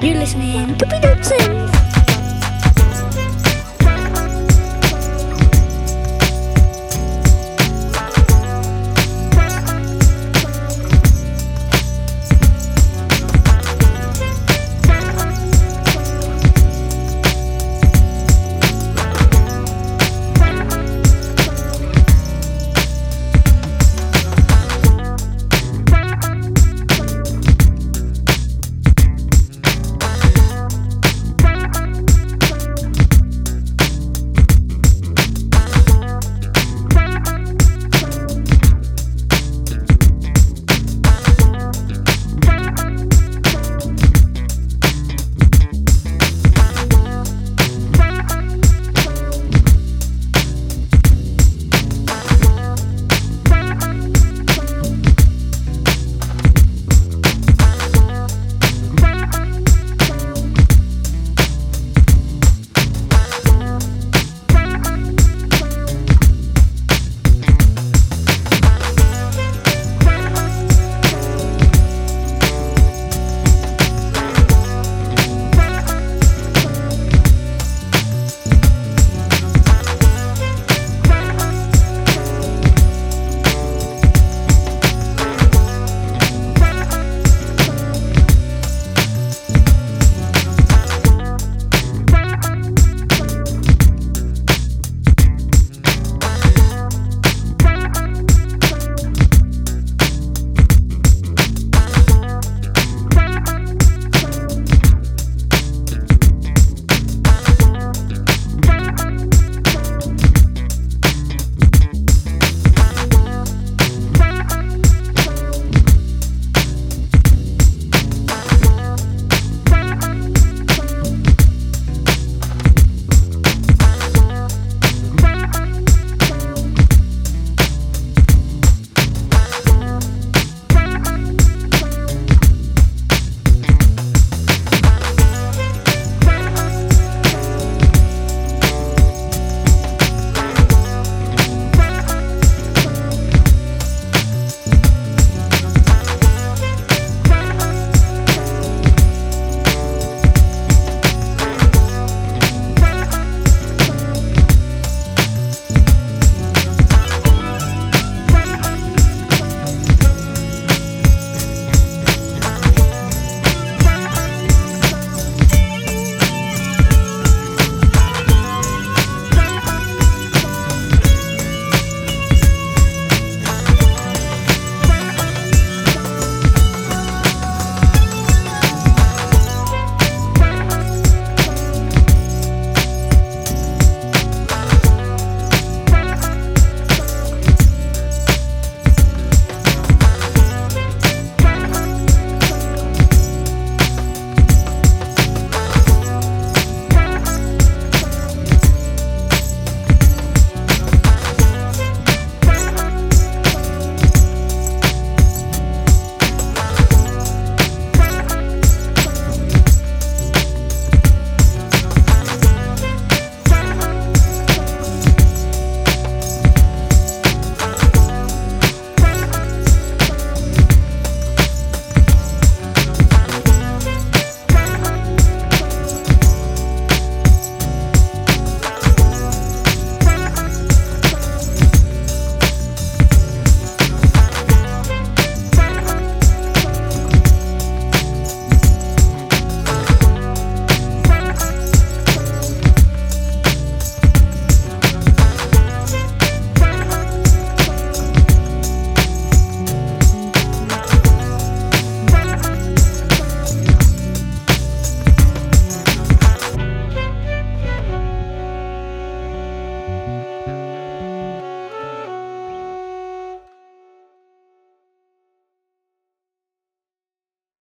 You're listening to Peter Sims.